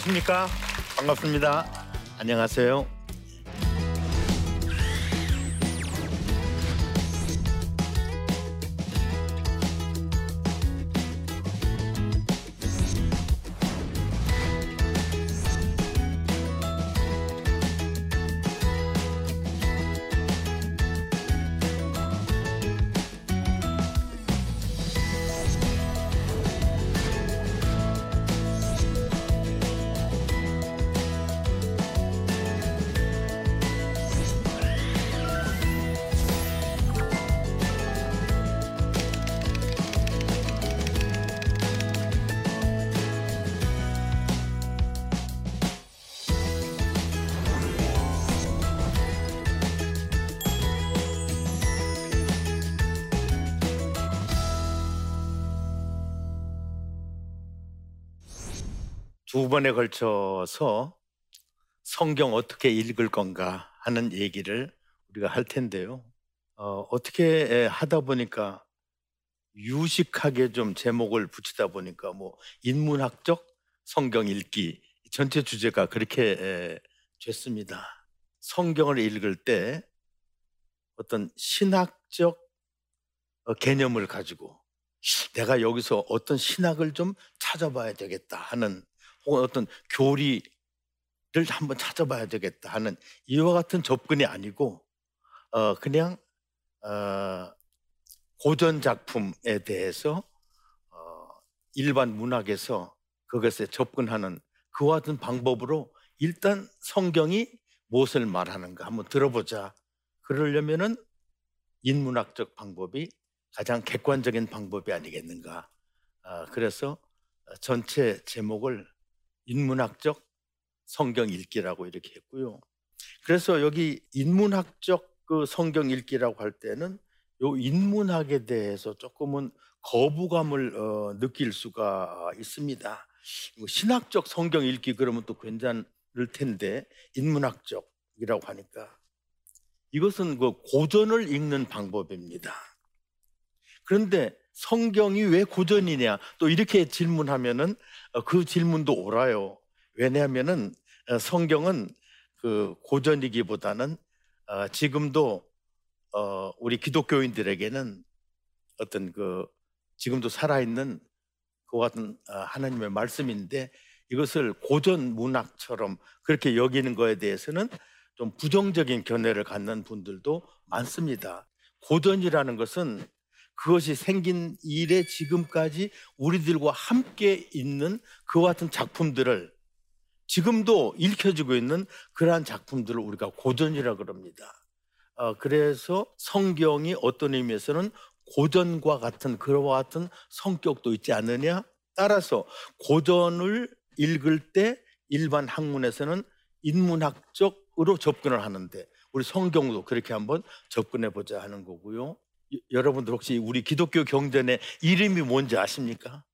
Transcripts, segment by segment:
안녕하십니까? 반갑습니다. 안녕하세요. 두 번에 걸쳐서 성경 어떻게 읽을 건가 하는 얘기를 우리가 할 텐데요. 어, 어떻게 하다 보니까 유식하게 좀 제목을 붙이다 보니까 뭐 인문학적 성경 읽기 전체 주제가 그렇게 됐습니다. 성경을 읽을 때 어떤 신학적 어, 개념을 가지고 내가 여기서 어떤 신학을 좀 찾아봐야 되겠다 하는 혹은 어떤 교리를 한번 찾아봐야 되겠다 하는 이와 같은 접근이 아니고 어 그냥 어 고전 작품에 대해서 어 일반 문학에서 그것에 접근하는 그와 같은 방법으로 일단 성경이 무엇을 말하는가 한번 들어보자. 그러려면은 인문학적 방법이 가장 객관적인 방법이 아니겠는가. 아, 그래서 전체 제목을 인문학적 성경 읽기라고 이렇게 했고요. 그래서 여기 인문학적 그 성경 읽기라고 할 때는 요 인문학에 대해서 조금은 거부감을 어, 느낄 수가 있습니다. 신학적 성경 읽기 그러면 또 괜찮을 텐데 인문학적이라고 하니까 이것은 그 고전을 읽는 방법입니다. 그런데 성경이 왜 고전이냐 또 이렇게 질문하면은 어, 그 질문도 옳아요. 왜냐하면은 어, 성경은 그 고전이기보다는 어, 지금도 우리 기독교인들에게는 어떤 그 지금도 살아있는 그 같은 하나님의 말씀인데 이것을 고전 문학처럼 그렇게 여기는 거에 대해서는 좀 부정적인 견해를 갖는 분들도 많습니다. 고전이라는 것은 그것이 생긴 일에 지금까지 우리들과 함께 있는 그와 같은 작품들을 지금도 읽혀지고 있는 그러한 작품들을 우리가 고전이라 그럽니다. 어, 그래서 성경이 어떤 의미에서는 고전과 같은 그와 같은 성격도 있지 않느냐? 따라서 고전을 읽을 때 일반 학문에서는 인문학적으로 접근을 하는데 우리 성경도 그렇게 한번 접근해 보자 하는 거고요. 여러분들 혹시 우리 기독교 경전의 이름이 뭔지 아십니까?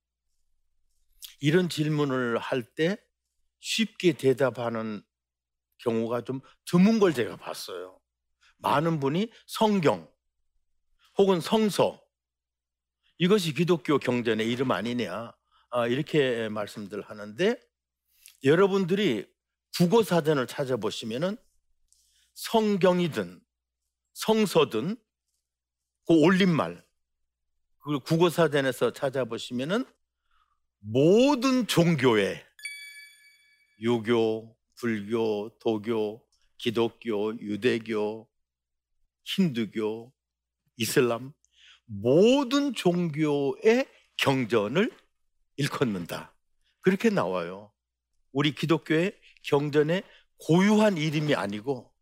이런 질문을 할 때 쉽게 대답하는 경우가 좀 드문 걸 제가 봤어요. 많은 분이 성경 혹은 성서 이것이 기독교 경전의 이름 아니냐 아, 이렇게 말씀들 하는데 여러분들이 국어 사전을 찾아보시면은 성경이든 성서든 그 올림말 그 국어사전에서 찾아보시면은 모든 종교의 유교, 불교, 도교, 기독교, 유대교, 힌두교, 이슬람 모든 종교의 경전을 일컫는다. 그렇게 나와요. 우리 기독교의 경전의 고유한 이름이 아니고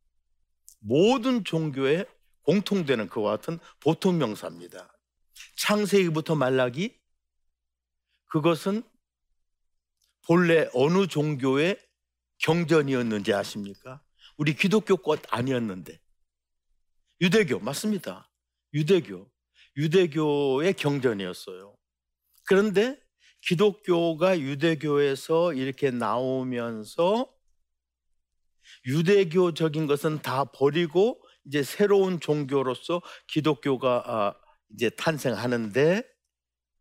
모든 종교의 공통되는 그와 같은 보통 명사입니다. 창세기부터 말라기 그것은 본래 어느 종교의 경전이었는지 아십니까? 우리 기독교 것 아니었는데 유대교 맞습니다. 유대교 유대교의 경전이었어요. 그런데 기독교가 유대교에서 이렇게 나오면서 유대교적인 것은 다 버리고 이제 새로운 종교로서 기독교가 아, 이제 탄생하는데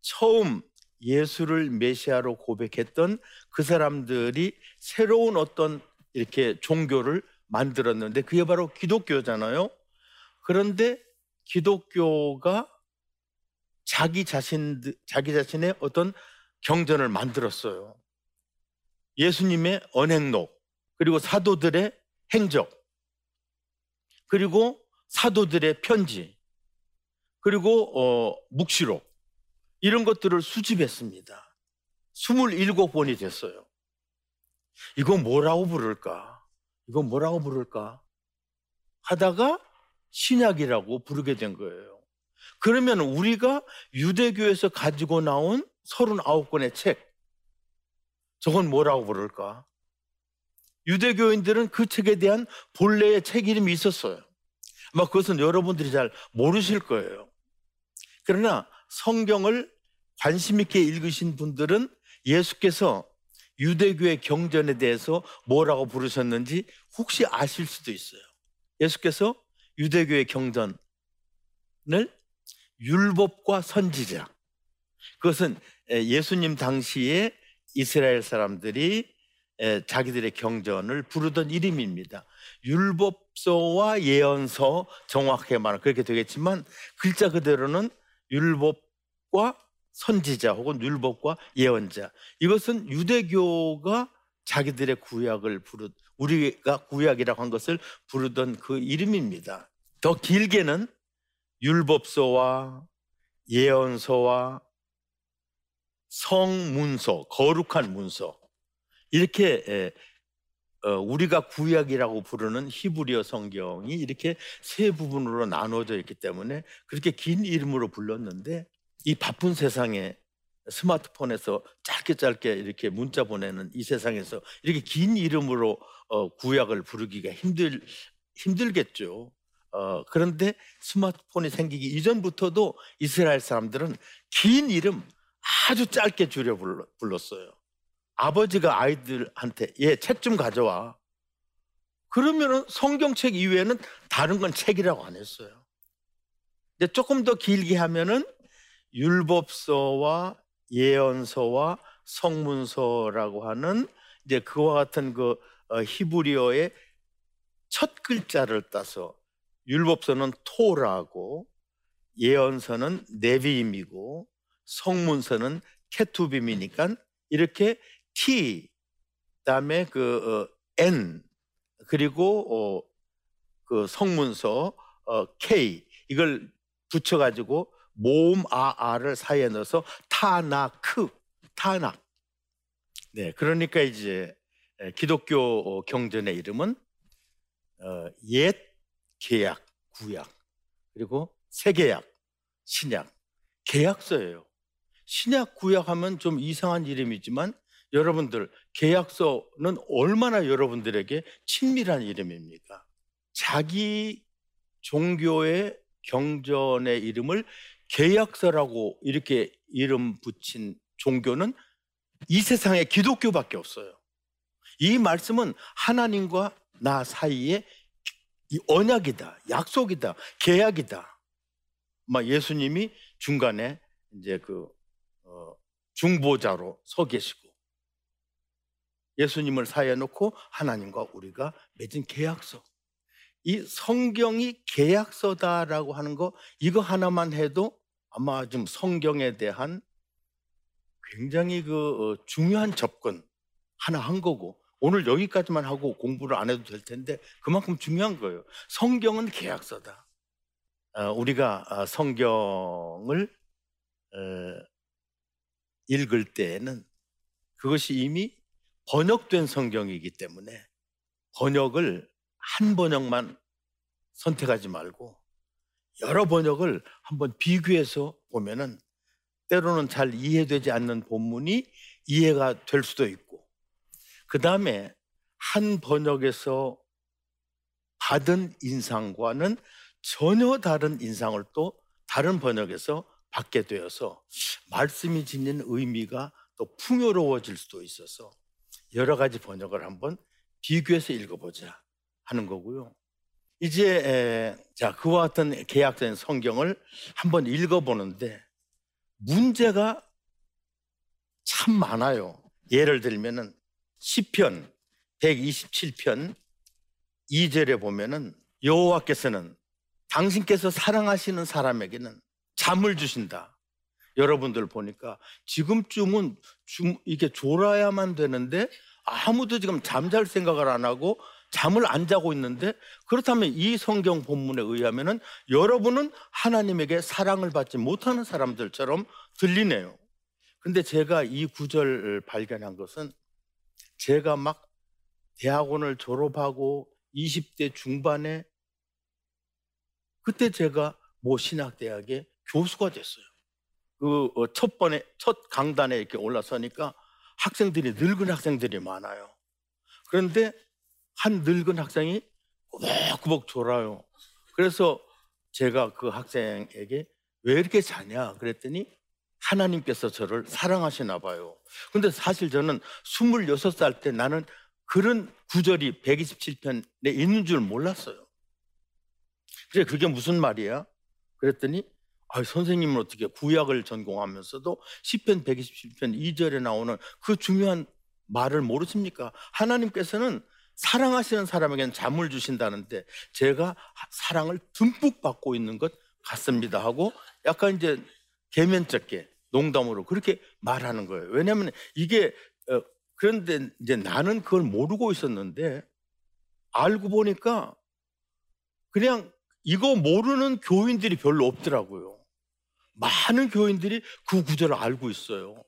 처음 예수를 메시아로 고백했던 그 사람들이 새로운 어떤 이렇게 종교를 만들었는데 그게 바로 기독교잖아요. 그런데 기독교가 자기 자신 자기 자신의 어떤 경전을 만들었어요. 예수님의 언행록 그리고 사도들의 행적 그리고 사도들의 편지 그리고 어, 묵시록 이런 것들을 수집했습니다. 27권이 됐어요. 이거 뭐라고 부를까? 이거 뭐라고 부를까? 하다가 신약이라고 부르게 된 거예요. 그러면 우리가 유대교에서 가지고 나온 39권의 책, 저건 뭐라고 부를까? 유대교인들은 그 책에 대한 본래의 책 이름이 있었어요. 아마 그것은 여러분들이 잘 모르실 거예요. 그러나 성경을 관심 있게 읽으신 분들은 예수께서 유대교의 경전에 대해서 뭐라고 부르셨는지 혹시 아실 수도 있어요. 예수께서 유대교의 경전을 율법과 선지자. 그것은 예수님 당시에 이스라엘 사람들이 자기들의 경전을 부르던 이름입니다. 율법서와 예언서 정확하게 말하면 그렇게 되겠지만 글자 그대로는 율법과 선지자 혹은 율법과 예언자. 이것은 유대교가 자기들의 구약을 부르 우리가 구약이라고 한 것을 부르던 그 이름입니다. 더 길게는 율법서와 예언서와 성문서, 거룩한 문서 이렇게 어, 우리가 구약이라고 부르는 히브리어 성경이 이렇게 세 부분으로 나눠져 있기 때문에 그렇게 긴 이름으로 불렀는데 이 바쁜 세상에 스마트폰에서 짧게 짧게 이렇게 문자 보내는 이 세상에서 이렇게 긴 이름으로 어, 구약을 부르기가 힘들 힘들겠죠. 어, 그런데 스마트폰이 생기기 이전부터도 이스라엘 사람들은 긴 이름 아주 짧게 줄여 불렀어요. 아버지가 아이들한테 얘 책 좀 가져와. 그러면은 성경책 이외에는 다른 건 책이라고 안 했어요. 근데 조금 더 길게 하면은 율법서와 예언서와 성문서라고 하는 이제 그와 같은 그 어, 히브리어의 첫 글자를 따서 율법서는 토라고 예언서는 네비임이고 성문서는 케투빔이니까 이렇게 T 그다음에 그 어, N 그리고 어, 그 성문서 어, K 이걸 붙여 가지고 모음 아아를 사이에 넣어서 타나크 타나. 네 그러니까 이제 기독교 어, 경전의 이름은 어, 옛 계약 구약 그리고 새 계약 신약. 계약서예요. 신약 구약하면 좀 이상한 이름이지만 여러분들 계약서는 얼마나 여러분들에게 친밀한 이름입니까? 자기 종교의 경전의 이름을 계약서라고 이렇게 이름 붙인 종교는 이 세상에 기독교밖에 없어요. 이 말씀은 하나님과 나 사이에 언약이다, 약속이다, 계약이다. 막 예수님이 중간에 이제 그 어, 중보자로 서 계시고 예수님을 사이에 놓고 하나님과 우리가 맺은 계약서. 이 성경이 계약서다라고 하는 거 이거 하나만 해도 아마 좀 성경에 대한 굉장히 그 어, 중요한 접근 하나 한 거고 오늘 여기까지만 하고 공부를 안 해도 될 텐데 그만큼 중요한 거예요. 성경은 계약서다. 어, 우리가 어, 성경을 읽을 때에는 그것이 이미 번역된 성경이기 때문에 번역을 한 번역만 선택하지 말고 여러 번역을 한번 비교해서 보면은 때로는 잘 이해되지 않는 본문이 이해가 될 수도 있고 그 다음에 한 번역에서 받은 인상과는 전혀 다른 인상을 또 다른 번역에서 받게 되어서 말씀이 지닌 의미가 또 풍요로워질 수도 있어서 여러 가지 번역을 한번 비교해서 읽어보자 하는 거고요. 이제 에, 자 그와 같은 계약된 성경을 한번 읽어보는데 문제가 참 많아요. 예를 들면은 시편 127편 2절에 보면은 여호와께서는 당신께서 사랑하시는 사람에게는 잠을 주신다. 여러분들 보니까 지금쯤은 좀 이게 졸아야만 되는데 아무도 지금 잠잘 생각을 안 하고 잠을 안 자고 있는데 그렇다면 이 성경 본문에 의하면은 여러분은 하나님에게 사랑을 받지 못하는 사람들처럼 들리네요. 근데 제가 이 구절을 발견한 것은 제가 막 대학원을 졸업하고 20대 중반에 그때 제가 모 신학대학의 교수가 됐어요. 그 첫 번에 첫 강단에 이렇게 올라서니까 학생들이 늙은 학생들이 많아요. 그런데 한 늙은 학생이 꾸벅꾸벅 졸아요. 그래서 제가 그 학생에게 왜 이렇게 자냐 그랬더니 하나님께서 저를 사랑하시나 봐요. 근데 사실 저는 26살 때 나는 그런 구절이 127편에 있는 줄 몰랐어요. 그래 그게 무슨 말이야? 그랬더니 아, 선생님은 어떻게 구약을 전공하면서도 10편 127편 2절에 나오는 그 중요한 말을 모르십니까? 하나님께서는 사랑하시는 사람에게는 잠을 주신다는데 제가 사랑을 듬뿍 받고 있는 것 같습니다 하고 약간 이제 개면적게 농담으로 그렇게 말하는 거예요. 왜냐하면 이게 어, 그런데 이제 나는 그걸 모르고 있었는데 알고 보니까 그냥 이거 모르는 교인들이 별로 없더라고요. 많은 교인들이 그 구절을 알고 있어요.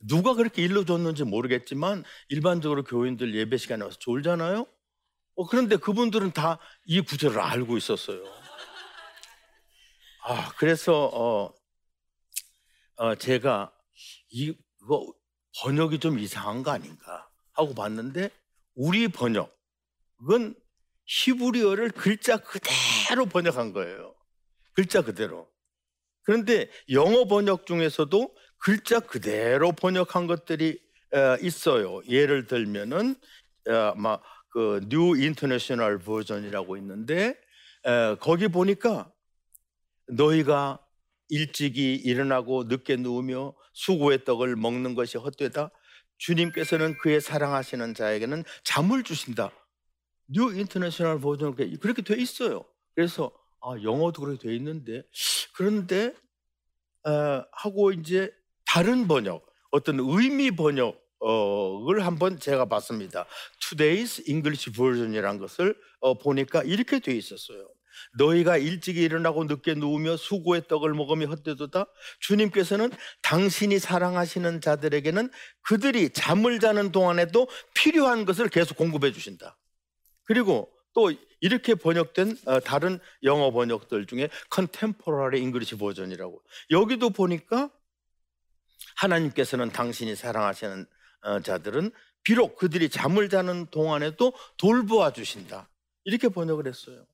누가 그렇게 일러줬는지 모르겠지만 일반적으로 교인들 예배 시간에 와서 졸잖아요. 어, 그런데 그분들은 다 이 구절을 알고 있었어요. 아, 그래서 어, 어, 제가 이거 번역이 좀 이상한 거 아닌가 하고 봤는데 우리 번역은 히브리어를 글자 그대로 번역한 거예요. 글자 그대로. 그런데 영어 번역 중에서도 글자 그대로 번역한 것들이 있어요. 예를 들면은 아마 그 New International Version이라고 있는데 거기 보니까 너희가 일찍이 일어나고 늦게 누우며 수고의 떡을 먹는 것이 헛되다. 주님께서는 그의 사랑하시는 자에게는 잠을 주신다. New International Version 그렇게 돼 있어요. 그래서 아, 영어도 그렇게 돼 있는데 그런데 어, 하고 이제 다른 번역 어떤 의미 번역을 한번 제가 봤습니다. Today's English Version이란 것을 어, 보니까 이렇게 돼 있었어요. 너희가 일찍 일어나고 늦게 누우며 수고의 떡을 먹으며 헛되도다. 주님께서는 당신이 사랑하시는 자들에게는 그들이 잠을 자는 동안에도 필요한 것을 계속 공급해 주신다. 그리고 또 이렇게 번역된 어, 다른 영어 번역들 중에 Contemporary English Version이라고 여기도 보니까 하나님께서는 당신이 사랑하시는 어, 자들은 비록 그들이 잠을 자는 동안에도 돌보아 주신다. 이렇게 번역을 했어요.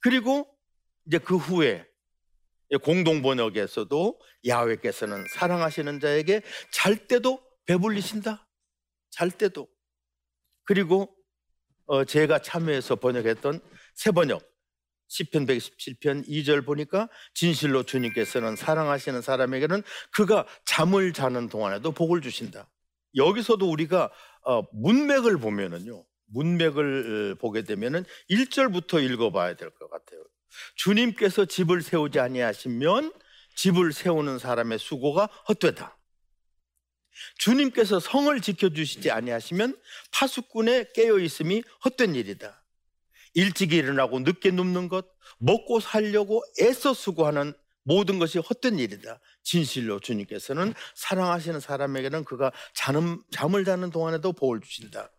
그리고 이제 그 후에 공동 번역에서도 야훼께서는 사랑하시는 자에게 잘 때도 배불리신다. 잘 때도. 그리고 어, 제가 참여해서 번역했던 새 번역 10편 117편 2절 보니까 진실로 주님께서는 사랑하시는 사람에게는 그가 잠을 자는 동안에도 복을 주신다. 여기서도 우리가 어, 문맥을 보면은요. 문맥을 어, 보게 되면은 1절부터 읽어 봐야 될 것 같아요. 주님께서 집을 세우지 아니하시면 집을 세우는 사람의 수고가 헛되다. 주님께서 성을 지켜주시지 아니하시면 파수꾼의 깨어 있음이 헛된 일이다. 일찍 일어나고 늦게 눕는 것, 먹고 살려고 애써 수고하는 모든 것이 헛된 일이다. 진실로 주님께서는 사랑하시는 사람에게는 그가 자는, 잠을 자는 동안에도 복을 주신다.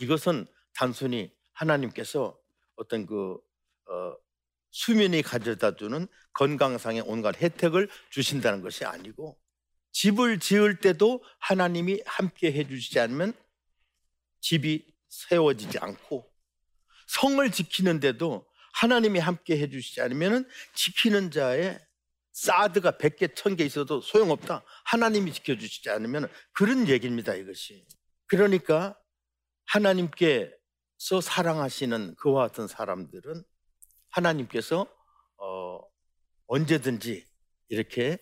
이것은 단순히 하나님께서 어떤 그 어, 수면이 가져다 주는 건강상의 온갖 혜택을 주신다는 것이 아니고 집을 지을 때도 하나님이 함께 해주시지 않으면 집이 세워지지 않고 성을 지키는데도 하나님이 함께 해주시지 않으면 지키는 자의 사드가 100개, 1000개 있어도 소용없다. 하나님이 지켜주시지 않으면 그런 얘기입니다, 이것이. 그러니까 하나님께서 사랑하시는 그와 같은 사람들은 하나님께서 어, 언제든지 이렇게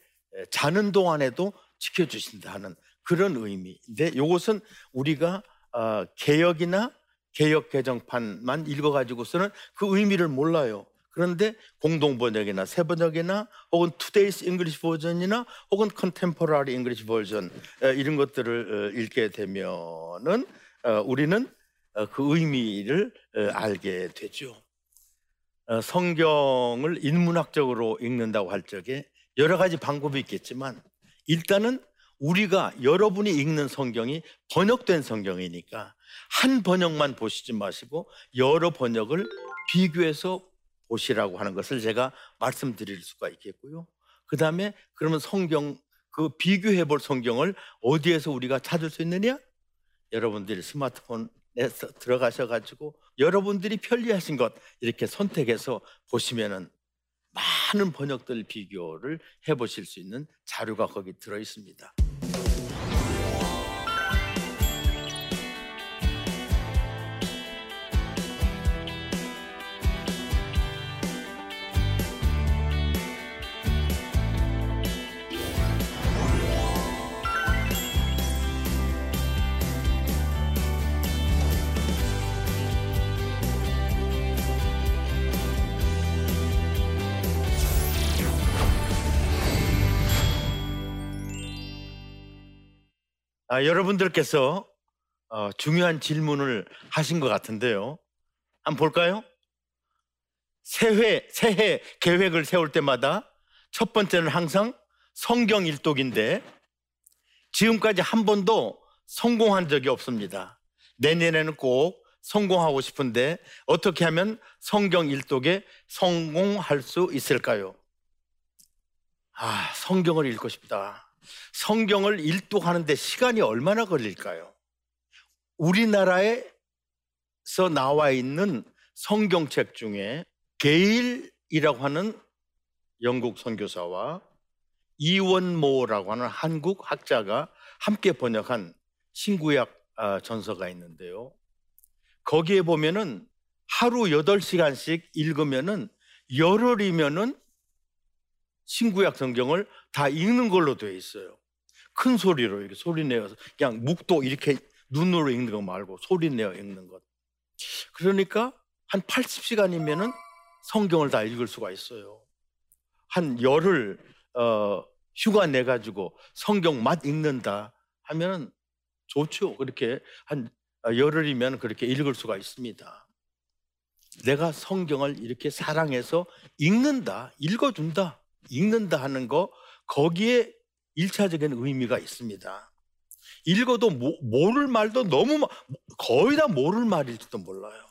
자는 동안에도 지켜주신다 하는 그런 의미인데 이것은 우리가 어, 개혁이나 개혁 개정판만 읽어가지고서는 그 의미를 몰라요. 그런데 공동 번역이나 새 번역이나 혹은 Today's English Version이나 혹은 Contemporary English Version 이런 것들을 어, 읽게 되면은 어, 우리는 어, 그 의미를 알게 되죠. 성경을 인문학적으로 읽는다고 할 적에 여러 가지 방법이 있겠지만 일단은 우리가 여러분이 읽는 성경이 번역된 성경이니까 한 번역만 보시지 마시고 여러 번역을 비교해서 보시라고 하는 것을 제가 말씀드릴 수가 있겠고요. 그 다음에 그러면 성경, 그 비교해 볼 성경을 어디에서 우리가 찾을 수 있느냐? 여러분들이 스마트폰에 들어가셔 가지고 여러분들이 편리하신 것 이렇게 선택해서 보시면은 많은 번역들 비교를 해 보실 수 있는 자료가 거기 들어 있습니다. 아, 여러분들께서 어, 중요한 질문을 하신 것 같은데요. 한번 볼까요? 새해, 새해 계획을 세울 때마다 첫 번째는 항상 성경 일독인데 지금까지 한 번도 성공한 적이 없습니다. 내년에는 꼭 성공하고 싶은데 어떻게 하면 성경 일독에 성공할 수 있을까요? 아, 성경을 읽고 싶다. 성경을 일독하는데 시간이 얼마나 걸릴까요? 우리나라에서 나와 있는 성경책 중에 게일이라고 하는 영국 선교사와 이원모라고 하는 한국 학자가 함께 번역한 신구약 아, 전서가 있는데요. 거기에 보면은 하루 8시간씩 읽으면은 열흘이면은 신구약 성경을 다 읽는 걸로 되어 있어요. 큰 소리로 이렇게 소리 내어서 그냥 묵도 이렇게 눈으로 읽는 거 말고 소리 내어 읽는 것. 그러니까 한 80시간이면은 성경을 다 읽을 수가 있어요. 한 열흘 어, 휴가 내 가지고 성경 맛 읽는다 하면은 좋죠. 그렇게 한 열흘이면 그렇게 읽을 수가 있습니다. 내가 성경을 이렇게 사랑해서 읽는다, 읽어준다. 읽는다 하는 거 거기에 일차적인 의미가 있습니다. 읽어도 모, 모를 말도 너무 거의 다 모를 말일지도 몰라요.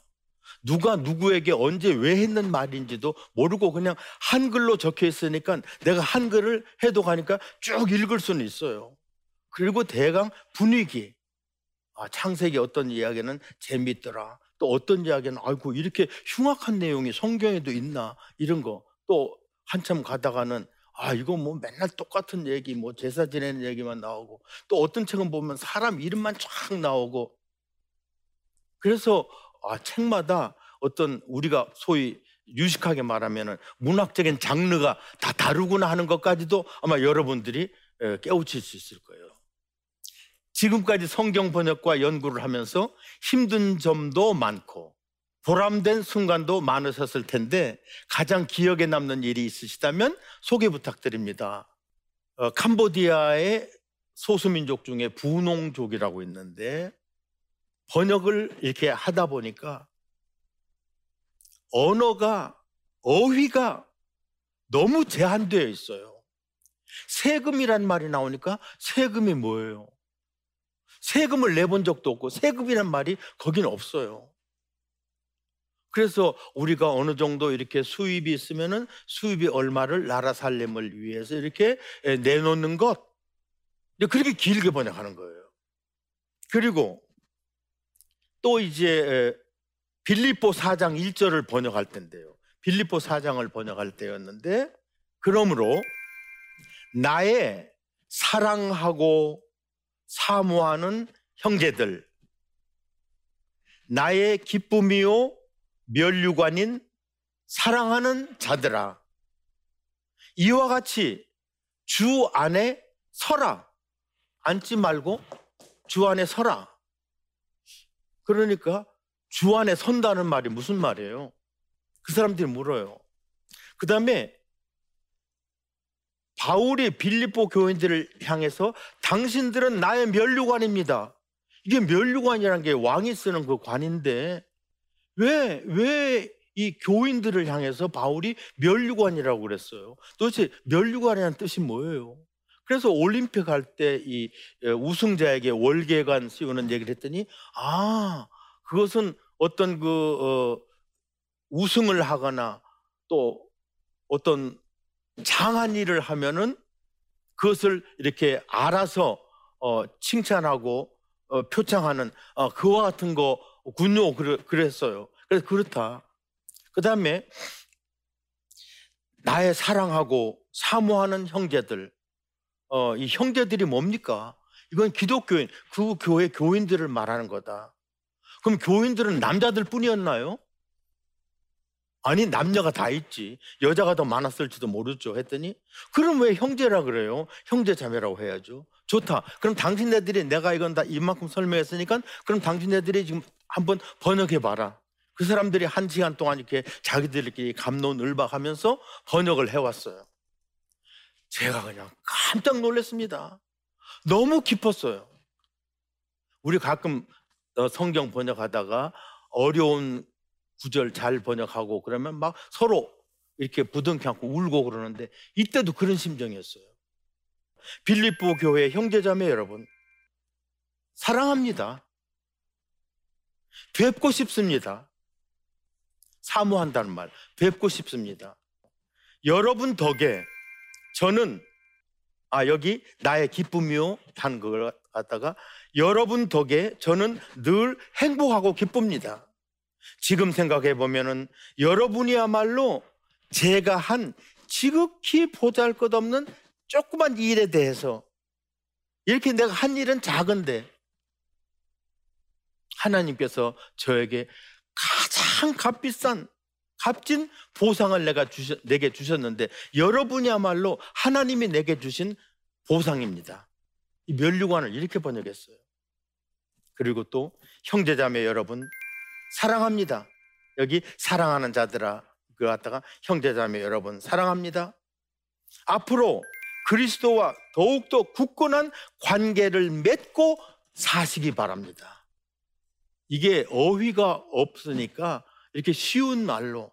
누가 누구에게 언제 왜 했는 말인지도 모르고 그냥 한글로 적혀 있으니까 내가 한글을 해도 가니까 쭉 읽을 수는 있어요. 그리고 대강 분위기. 아, 창세기 어떤 이야기는 재밌더라. 또 어떤 이야기는 아이고 이렇게 흉악한 내용이 성경에도 있나 이런 거. 또 한참 가다가는 아 이거 뭐 맨날 똑같은 얘기 뭐 제사 지내는 얘기만 나오고 또 어떤 책은 보면 사람 이름만 쫙 나오고 그래서 아 책마다 어떤 우리가 소위 유식하게 말하면은 문학적인 장르가 다 다르구나 하는 것까지도 아마 여러분들이 깨우칠 수 있을 거예요. 지금까지 성경 번역과 연구를 하면서 힘든 점도 많고 보람된 순간도 많으셨을 텐데 가장 기억에 남는 일이 있으시다면 소개 부탁드립니다. 어, 캄보디아의 소수민족 중에 부농족이라고 있는데 번역을 이렇게 하다 보니까 언어가 어휘가 너무 제한되어 있어요. 세금이란 말이 나오니까 세금이 뭐예요? 세금을 내본 적도 없고 세금이란 말이 거기는 없어요. 그래서 우리가 어느 정도 이렇게 수입이 있으면은 수입이 얼마를 나라 살림을 위해서 이렇게 내놓는 것. 그렇게 길게 번역하는 거예요. 그리고 또 이제 빌립보 4장 1절을 번역할 때인데요. 빌립보 4장을 번역할 때였는데 그러므로 나의 사랑하고 사모하는 형제들 나의 기쁨이요 멸류관인 사랑하는 자들아 이와 같이 주 안에 서라 앉지 말고 주 안에 서라. 그러니까 주 안에 선다는 말이 무슨 말이에요? 그 사람들이 물어요. 그 다음에 바울이 빌립보 교인들을 향해서 당신들은 나의 면류관입니다. 이게 면류관이라는 게 왕이 쓰는 그 관인데 왜, 왜 이 교인들을 향해서 바울이 면류관이라고 그랬어요? 도대체 면류관이라는 뜻이 뭐예요? 그래서 올림픽 할 때 이 우승자에게 월계관 씌우는 얘기를 했더니 아, 그것은 어떤 그, 어, 우승을 하거나 또 어떤 장한 일을 하면은 그것을 이렇게 알아서 어, 칭찬하고 어, 표창하는 어, 그와 같은 거 군요. 그랬어요. 그래서 그렇다. 그 다음에 나의 사랑하고 사모하는 형제들, 어, 이 형제들이 뭡니까? 이건 기독교인, 그 교회 교인들을 말하는 거다. 그럼 교인들은 남자들 뿐이었나요? 아니 남녀가 다 있지 여자가 더 많았을지도 모르죠 했더니 그럼 왜 형제라 그래요 형제 자매라고 해야죠 좋다. 그럼 당신네들이 내가 이건 다 이만큼 설명했으니까 그럼 당신네들이 지금 한번 번역해 봐라. 그 사람들이 한 시간 동안 이렇게 자기들끼리 감론을박하면서 번역을 해왔어요. 제가 그냥 깜짝 놀랐습니다. 너무 깊었어요. 우리 가끔 어, 성경 번역하다가 어려운 구절 잘 번역하고 그러면 막 서로 이렇게 부둥켜 안고 울고 그러는데 이때도 그런 심정이었어요. 빌립보 교회 형제자매 여러분 사랑합니다. 뵙고 싶습니다. 사모한다는 말, 뵙고 싶습니다. 여러분 덕에 저는 아 여기 나의 기쁨이요 한걸 갖다가 여러분 덕에 저는 늘 행복하고 기쁩니다. 지금 생각해 보면은 여러분이야말로 제가 한 지극히 보잘 것 없는 조그만 일에 대해서 이렇게 내가 한 일은 작은데 하나님께서 저에게 가장 값비싼 값진 보상을 내가 주셔, 내게 주셨는데 여러분이야말로 하나님이 내게 주신 보상입니다. 이 면류관을 이렇게 번역했어요. 그리고 또 형제자매 여러분 사랑합니다. 여기 사랑하는 자들아 그 갖다가 형제자매 여러분 사랑합니다. 앞으로 그리스도와 더욱더 굳건한 관계를 맺고 사시기 바랍니다. 이게 어휘가 없으니까 이렇게 쉬운 말로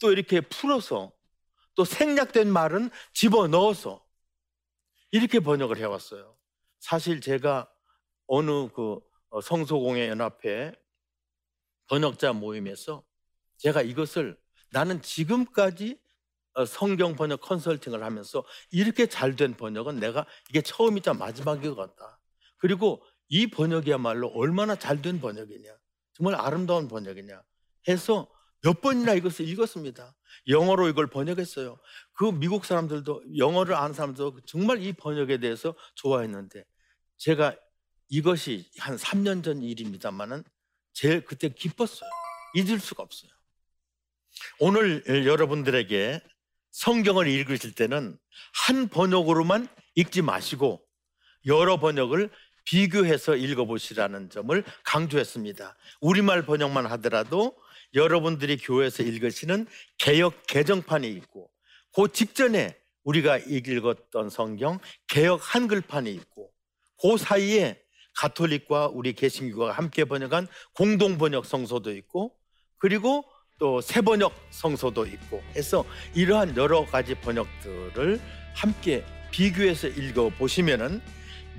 또 이렇게 풀어서 또 생략된 말은 집어 넣어서 이렇게 번역을 해왔어요. 사실 제가 어느 그 어, 성소공회 연합회 번역자 모임에서 제가 이것을 나는 지금까지 어, 성경 번역 컨설팅을 하면서 이렇게 잘 된 번역은 내가 이게 처음이자 마지막인 것 같다. 그리고 이 번역이야말로 얼마나 잘 된 번역이냐. 정말 아름다운 번역이냐. 해서 몇 번이나 이것을 읽었습니다. 영어로 이걸 번역했어요. 그 미국 사람들도 영어를 아는 사람도 정말 이 번역에 대해서 좋아했는데 제가 이것이 한 3년 전 일입니다만은 제일 그때 기뻤어요. 잊을 수가 없어요. 오늘 여러분들에게 성경을 읽으실 때는 한 번역으로만 읽지 마시고 여러 번역을 비교해서 읽어보시라는 점을 강조했습니다. 우리말 번역만 하더라도 여러분들이 교회에서 읽으시는 개혁 개정판이 있고 그 직전에 우리가 읽었던 성경 개혁 한글판이 있고 그 사이에 가톨릭과 우리 개신교가 함께 번역한 공동 번역 성서도 있고 그리고 또 새 번역 성서도 있고 해서 이러한 여러 가지 번역들을 함께 비교해서 읽어 보시면은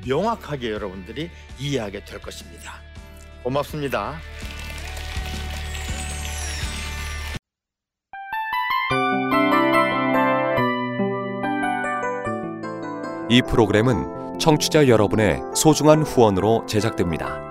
명확하게 여러분들이 이해하게 될 것입니다. 고맙습니다. 이 프로그램은 청취자 여러분의 소중한 후원으로 제작됩니다.